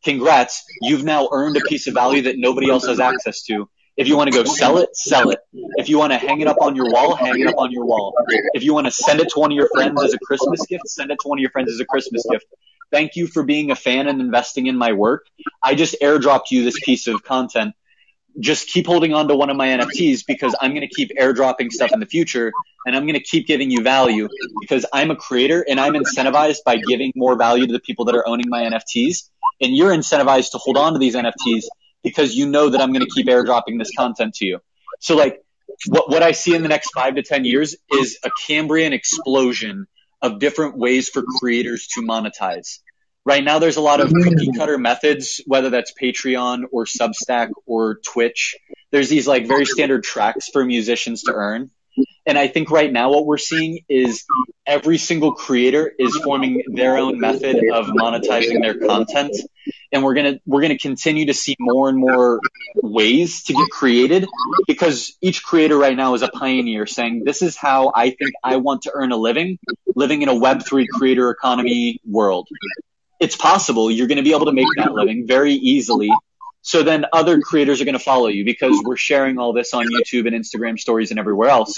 Congrats. You've now earned a piece of value that nobody else has access to. If you want to go sell it, sell it. If you want to hang it up on your wall, hang it up on your wall. If you want to send it to one of your friends as a Christmas gift, send it to one of your friends as a Christmas gift. Thank you for being a fan and investing in my work. I just airdropped you this piece of content. Just keep holding on to one of my NFTs because I'm going to keep airdropping stuff in the future and I'm going to keep giving you value because I'm a creator and I'm incentivized by giving more value to the people that are owning my NFTs. And you're incentivized to hold on to these NFTs because you know that I'm going to keep airdropping this content to you. So like what, what I see in the next five to 10 years is a Cambrian explosion of different ways for creators to monetize. Right now, there's a lot of mm-hmm. cookie cutter methods, whether that's Patreon or Substack or Twitch. There's these like very standard tracks for musicians to earn. And I think right now what we're seeing is every single creator is forming their own method of monetizing their content. And we're going to, we're going to continue to see more and more ways to get created because each creator right now is a pioneer saying, this is how I think I want to earn a living, living in a web3 creator economy world. It's possible you're going to be able to make that living very easily. So then other creators are going to follow you because we're sharing all this on YouTube and Instagram stories and everywhere else.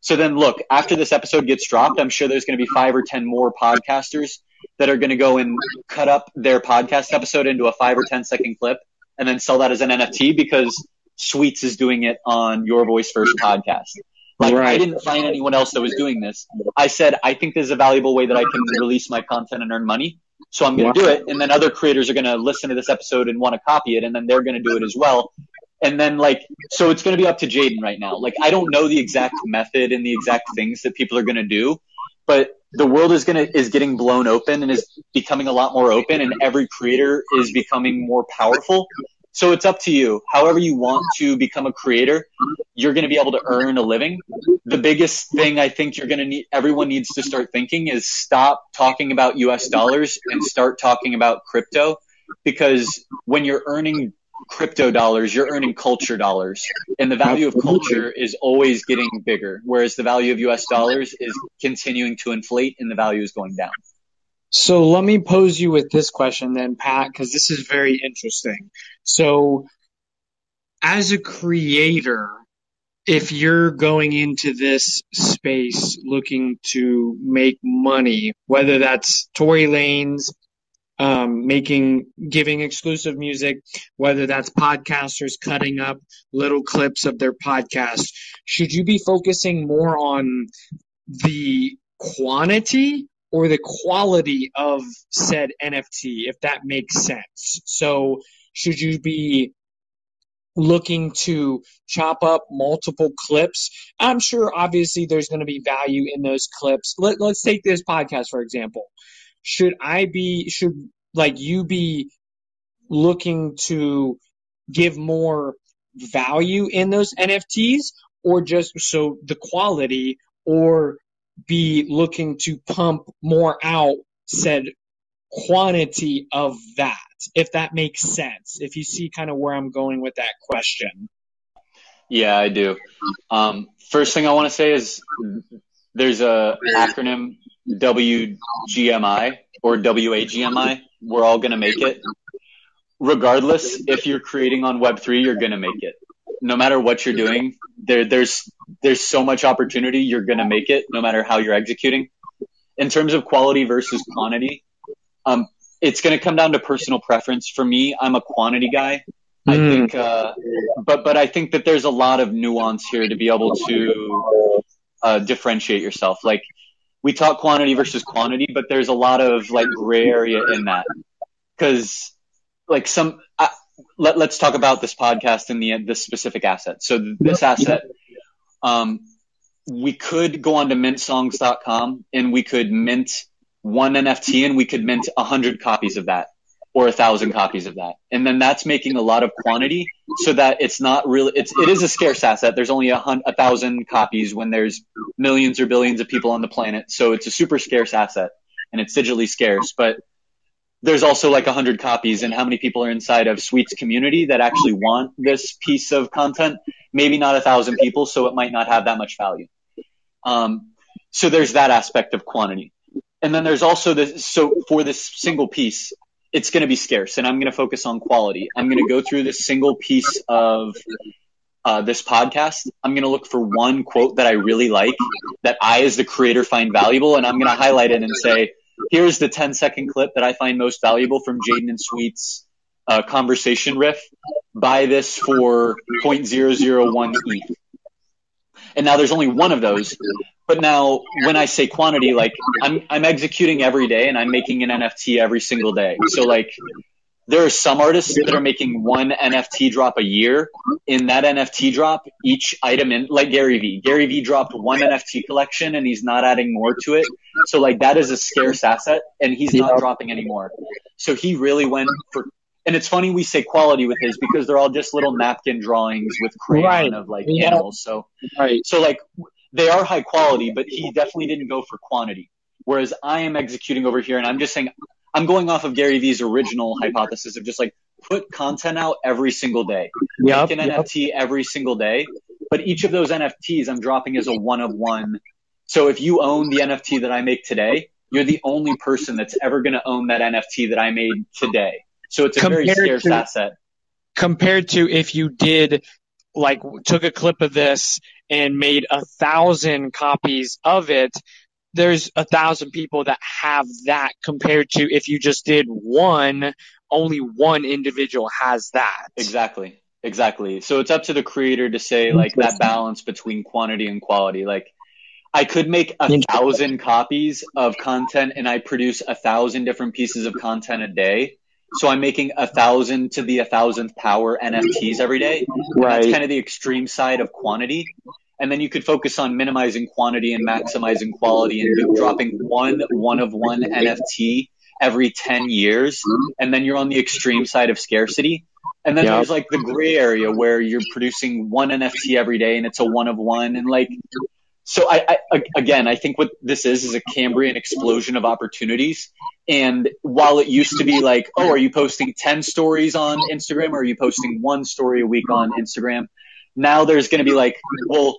So then look, after this episode gets dropped, I'm sure there's going to be five or 10 more podcasters that are going to go and cut up their podcast episode into a five or 10 second clip and then sell that as an NFT because Sweets is doing it on Your Voice First podcast. Like I didn't find anyone else that was doing this. I said, I think this is a valuable way that I can release my content and earn money. So I'm going to do it. And then other creators are going to listen to this episode and want to copy it. And then they're going to do it as well. And then like, so it's going to be up to Jaden right now. Like I don't know the exact method and the exact things that people are going to do, but the world is going to, is getting blown open and is becoming a lot more open and every creator is becoming more powerful. So it's up to you. However you want to become a creator, you're going to be able to earn a living. The biggest thing I think you're going to need, everyone needs to start thinking is stop talking about US dollars and start talking about crypto because when you're earning crypto dollars, you're earning culture dollars and the value of culture is always getting bigger. Whereas the value of US dollars is continuing to inflate and the value is going down. So let me pose you with this question then, Pat, because this is very interesting. So as a creator, if you're going into this space looking to make money, whether that's Tory Lanez, um, making, giving exclusive music, whether that's podcasters cutting up little clips of their podcast, should you be focusing more on the quantity or the quality of said NFT, if that makes sense? So should you be looking to chop up multiple clips. I'm sure obviously there's going to be value in those clips. Let, let's take this podcast, for example. Should I be, should like you be looking to give more value in those NFTs or just so the quality or be looking to pump more out said quantity of that? if that makes sense. If you see kind of where I'm going with that question. Yeah, I do. Um, first thing I want to say is there's a acronym WGMI or WAGMI. We're all going to make it. Regardless, if you're creating on Web3, you're going to make it. No matter what you're doing, there, there's, there's so much opportunity. You're going to make it no matter how you're executing. In terms of quality versus quantity, um, it's going to come down to personal preference. For me, I'm a quantity guy. I mm. think, uh, but but I think that there's a lot of nuance here to be able to uh, differentiate yourself. Like we talk quantity versus quantity, but there's a lot of like gray area in that because like some. Uh, let, let's talk about this podcast and the this specific asset. So this asset, um, we could go on to mintsongs.com and we could mint one NFT and we could mint a hundred copies of that or a thousand copies of that. And then that's making a lot of quantity so that it's not really, it's, it is a scarce asset. There's only a, hun- a thousand copies when there's millions or billions of people on the planet. So it's a super scarce asset and it's digitally scarce, but there's also like a hundred copies and how many people are inside of Sweets community that actually want this piece of content? Maybe not a thousand people. So it might not have that much value. Um, so there's that aspect of quantity. And then there's also this, so for this single piece, it's going to be scarce and I'm going to focus on quality. I'm going to go through this single piece of uh, this podcast. I'm going to look for one quote that I really like that I, as the creator, find valuable, and I'm going to highlight it and say, here's the 10 second clip that I find most valuable from Jaden and Sweet's uh, conversation riff. Buy this for 0.001 ETH. And now there's only one of those, but now when I say quantity, like I'm, I'm executing every day and I'm making an NFT every single day. So like there are some artists that are making one NFT drop a year. In that NFT drop, each item in, like Gary Vee. Gary Vee dropped one NFT collection and he's not adding more to it. So like that is a scarce asset and he's not dropping anymore. So he really went for, and it's funny we say quality with his because they're all just little napkin drawings with crayon right. of like yeah. animals. So, right. so like they are high quality, but he definitely didn't go for quantity. Whereas I am executing over here and I'm just saying, I'm going off of Gary Vee's original hypothesis of just like put content out every single day. Yep, Make an yep. NFT every single day. But each of those NFTs I'm dropping is a one of one. So if you own the NFT that I make today, you're the only person that's ever going to own that NFT that I made today. So it's a compared very scarce to, asset. Compared to if you did like took a clip of this and made a thousand copies of it, there's a thousand people that have that compared to if you just did one, only one individual has that. Exactly. Exactly. So it's up to the creator to say like that balance between quantity and quality. Like I could make a thousand copies of content and I produce a thousand different pieces of content a day. So I'm making a thousand to the a thousandth power NFTs every day. Right. That's kind of the extreme side of quantity. And then you could focus on minimizing quantity and maximizing quality and dropping one one of one NFT every 10 years. And then you're on the extreme side of scarcity. And then yep. there's like the gray area where you're producing one NFT every day and it's a one of one. And like, so I, I, again, I think what this is is a Cambrian explosion of opportunities. And while it used to be like, oh, are you posting 10 stories on Instagram or are you posting one story a week on Instagram? Now there's going to be like, well,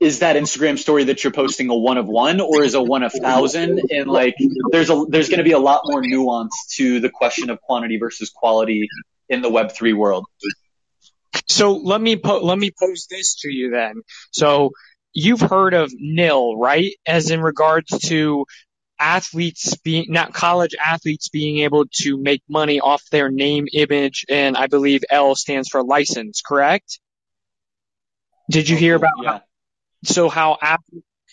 is that Instagram story that you're posting a one of one or is a one of thousand? And like, there's a, there's going to be a lot more nuance to the question of quantity versus quality in the web three world. So let me po- let me pose this to you then. So you've heard of nil, right? As in regards to athletes being, not college athletes being able to make money off their name, image, and I believe L stands for license, correct? Did you hear oh, about yeah. so how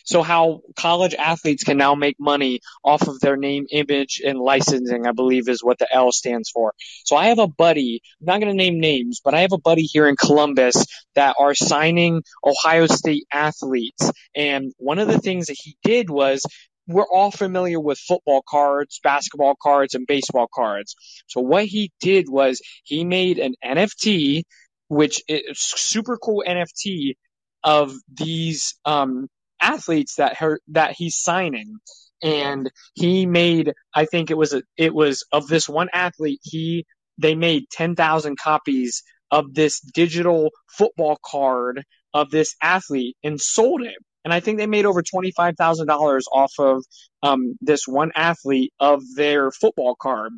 so how college athletes can now make money off of their name, image, and licensing, I believe is what the L stands for. So I have a buddy, I'm not going to name names, but I have a buddy here in Columbus that are signing Ohio State athletes. And one of the things that he did was we're all familiar with football cards, basketball cards, and baseball cards. So what he did was he made an NFT, which is super cool NFT of these um, athletes that her, that he's signing. and he made I think it was a, it was of this one athlete he they made 10,000 copies of this digital football card of this athlete and sold it. And I think they made over $25,000 off of um, this one athlete of their football card.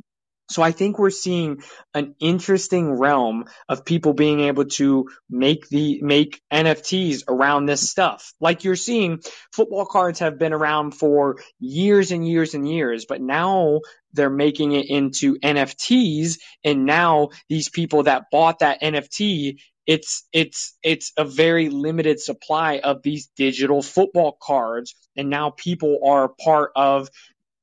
So I think we're seeing an interesting realm of people being able to make the make NFTs around this stuff. Like you're seeing football cards have been around for years and years and years, but now they're making it into NFTs and now these people that bought that NFT it's it's it's a very limited supply of these digital football cards and now people are part of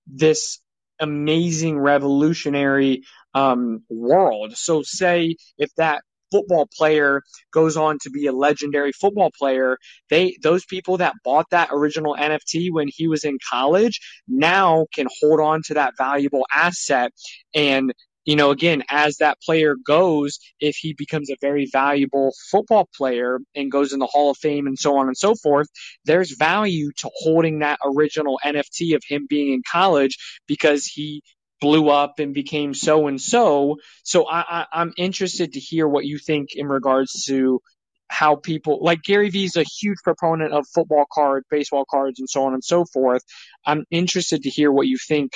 this amazing revolutionary um, world. So say if that football player goes on to be a legendary football player, they those people that bought that original NFT when he was in college now can hold on to that valuable asset and you know, again, as that player goes, if he becomes a very valuable football player and goes in the Hall of Fame and so on and so forth, there's value to holding that original NFT of him being in college because he blew up and became so and so. So I, am interested to hear what you think in regards to how people like Gary Vee is a huge proponent of football cards, baseball cards, and so on and so forth. I'm interested to hear what you think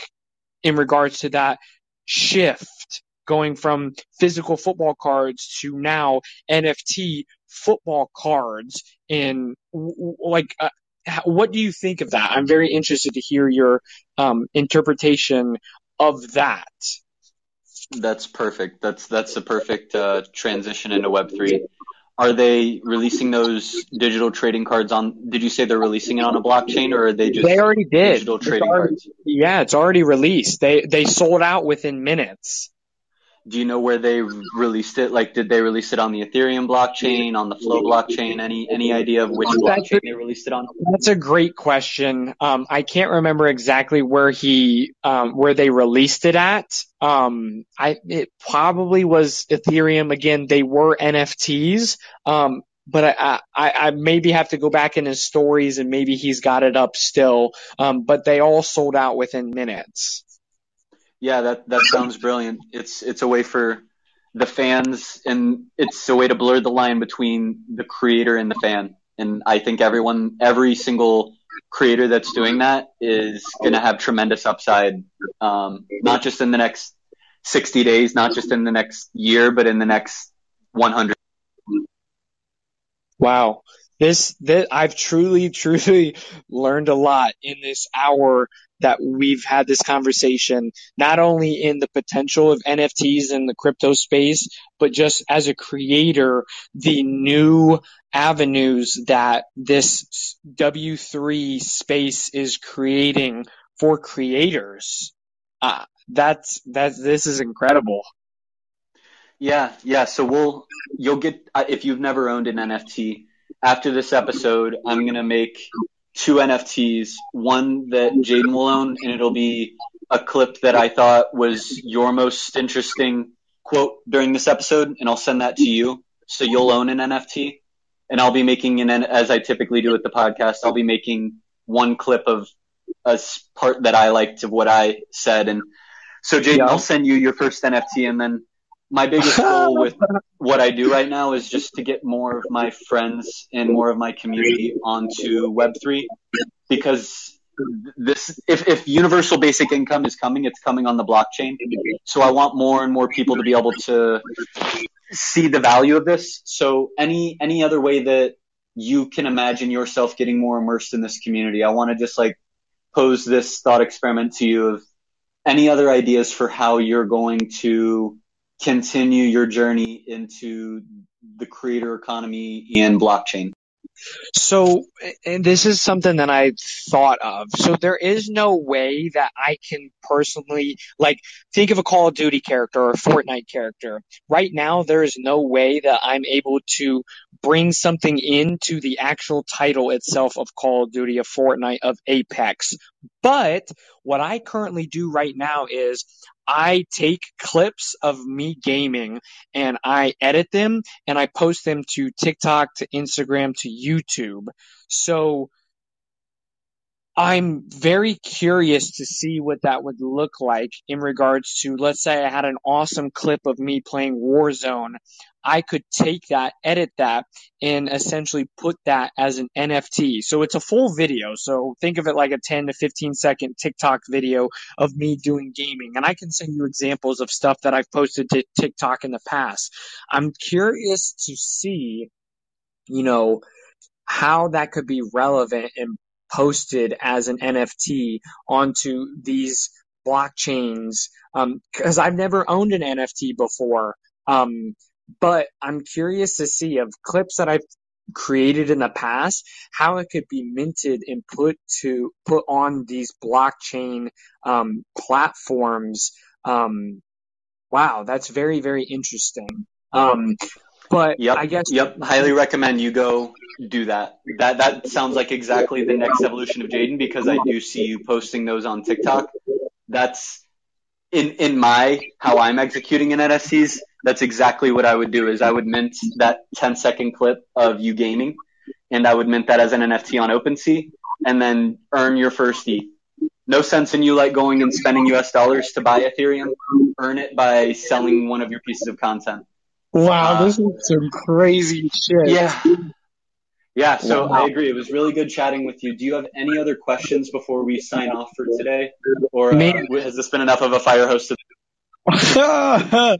in regards to that shift going from physical football cards to now NFT football cards and like uh, what do you think of that? I'm very interested to hear your um, interpretation of that. That's perfect. That's that's a perfect uh, transition into Web three. Are they releasing those digital trading cards on? Did you say they're releasing it on a blockchain, or are they just they already did digital trading already, cards? Yeah, it's already released. They they sold out within minutes. Do you know where they released it? Like, did they release it on the Ethereum blockchain, on the Flow blockchain? Any any idea of which blockchain they released it on? That's a great question. Um, I can't remember exactly where he um, where they released it at. Um, I it probably was Ethereum. Again, they were NFTs. Um, but I, I, I, maybe have to go back in his stories and maybe he's got it up still. Um, but they all sold out within minutes. Yeah, that that sounds brilliant. It's it's a way for the fans and it's a way to blur the line between the creator and the fan. And I think everyone, every single creator that's doing that is going to have tremendous upside, um, not just in the next 60 days, not just in the next year, but in the next 100. Wow. This, this, I've truly, truly learned a lot in this hour that we've had this conversation, not only in the potential of NFTs in the crypto space, but just as a creator, the new avenues that this W3 space is creating for creators. Uh, that's, that's, this is incredible. Yeah, yeah. So we'll, you'll get, uh, if you've never owned an NFT, after this episode, I'm going to make two NFTs, one that Jaden will own, and it'll be a clip that I thought was your most interesting quote during this episode, and I'll send that to you. So you'll own an NFT, and I'll be making an, as I typically do with the podcast, I'll be making one clip of a part that I liked of what I said. And so Jaden, yeah. I'll send you your first NFT, and then my biggest goal with what I do right now is just to get more of my friends and more of my community onto Web3 because this, if, if universal basic income is coming, it's coming on the blockchain. So I want more and more people to be able to see the value of this. So any, any other way that you can imagine yourself getting more immersed in this community, I want to just like pose this thought experiment to you of any other ideas for how you're going to continue your journey into the creator economy and blockchain? So, and this is something that I thought of. So there is no way that I can personally, like, think of a Call of Duty character or a Fortnite character. Right now, there is no way that I'm able to bring something into the actual title itself of Call of Duty, of Fortnite, of Apex. But what I currently do right now is I take clips of me gaming and I edit them and I post them to TikTok, to Instagram, to YouTube. So I'm very curious to see what that would look like in regards to, let's say I had an awesome clip of me playing Warzone. I could take that, edit that, and essentially put that as an NFT. So it's a full video. So think of it like a 10 to 15 second TikTok video of me doing gaming. And I can send you examples of stuff that I've posted to TikTok in the past. I'm curious to see, you know, how that could be relevant and posted as an NFT onto these blockchains because um, I've never owned an NFT before. Um, but I'm curious to see of clips that I've created in the past how it could be minted and put to put on these blockchain um, platforms. Um, wow, that's very very interesting. But yep, I guess yep, highly recommend you go do that. That that sounds like exactly the next evolution of Jaden because I do see you posting those on TikTok. That's in in my how I'm executing in NFTs. That's exactly what I would do. Is I would mint that 10 second clip of you gaming, and I would mint that as an NFT on OpenSea, and then earn your first ETH. No sense in you like going and spending US dollars to buy Ethereum. Earn it by selling one of your pieces of content. Wow, uh, this is some crazy shit. Yeah. Yeah, so wow. I agree. It was really good chatting with you. Do you have any other questions before we sign off for today? Or uh, has this been enough of a fire hose?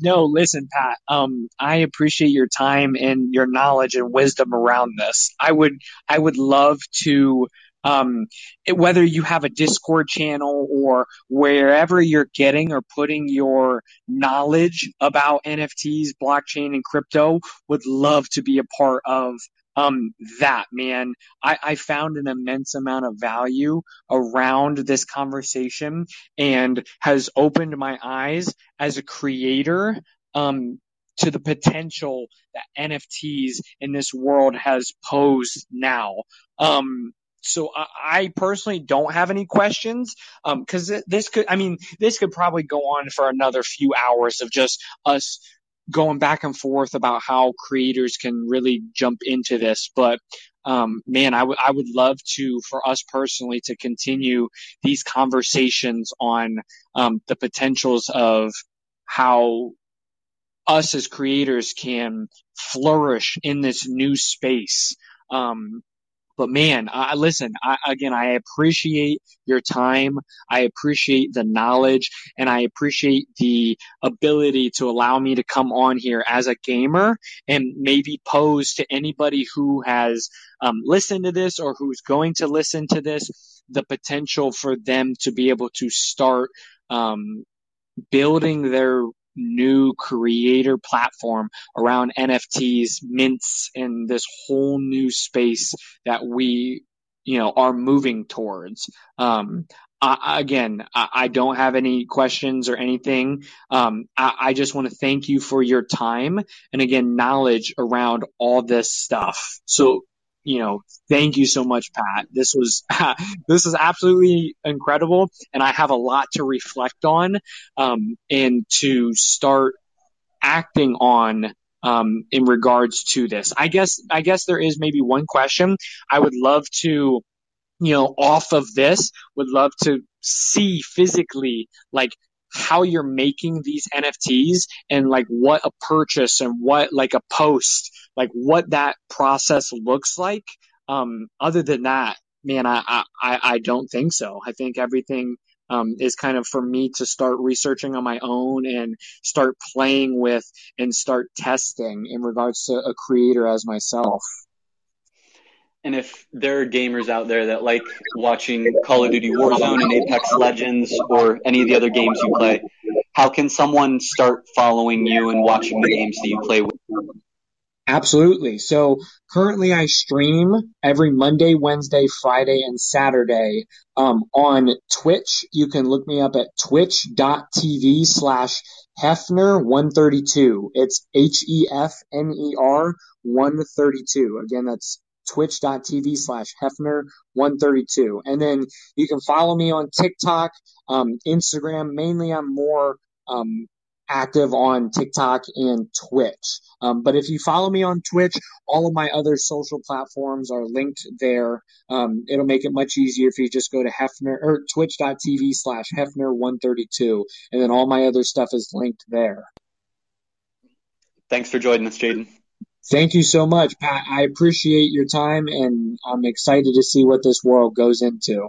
no, listen, Pat. Um, I appreciate your time and your knowledge and wisdom around this. I would, I would love to um, whether you have a Discord channel or wherever you're getting or putting your knowledge about NFTs, blockchain, and crypto, would love to be a part of um, that man. I, I found an immense amount of value around this conversation and has opened my eyes as a creator um, to the potential that NFTs in this world has posed now. Um, so I, I personally don't have any questions because um, this could, I mean, this could probably go on for another few hours of just us going back and forth about how creators can really jump into this. But um, man, I would I would love to for us personally to continue these conversations on um, the potentials of how us as creators can flourish in this new space. Um, but man, I listen, I, again, I appreciate your time. I appreciate the knowledge and I appreciate the ability to allow me to come on here as a gamer and maybe pose to anybody who has um, listened to this or who's going to listen to this the potential for them to be able to start um, building their new creator platform around NFTs, mints, and this whole new space that we, you know, are moving towards. Um, I, again, I, I, don't have any questions or anything. Um, I, I just want to thank you for your time and again, knowledge around all this stuff. So you know, thank you so much, Pat. This was this is absolutely incredible, and I have a lot to reflect on um, and to start acting on um, in regards to this. I guess I guess there is maybe one question I would love to, you know, off of this, would love to see physically like how you're making these NFTs and like what a purchase and what like a post, like what that process looks like. Um, other than that, man, I, I, I don't think so. I think everything, um, is kind of for me to start researching on my own and start playing with and start testing in regards to a creator as myself. And if there are gamers out there that like watching Call of Duty Warzone and Apex Legends or any of the other games you play, how can someone start following you and watching the games that you play with? Absolutely. So currently I stream every Monday, Wednesday, Friday, and Saturday um, on Twitch. You can look me up at twitch.tv slash Hefner132. It's H-E-F-N-E-R 132. Again, that's twitch.tv slash Hefner132. And then you can follow me on TikTok, um, Instagram. Mainly I'm more, um, active on TikTok and Twitch. Um, but if you follow me on Twitch, all of my other social platforms are linked there. Um, it'll make it much easier if you just go to Hefner or twitch.tv slash Hefner132, and then all my other stuff is linked there. Thanks for joining us, Jaden. Thank you so much, Pat. I appreciate your time and I'm excited to see what this world goes into.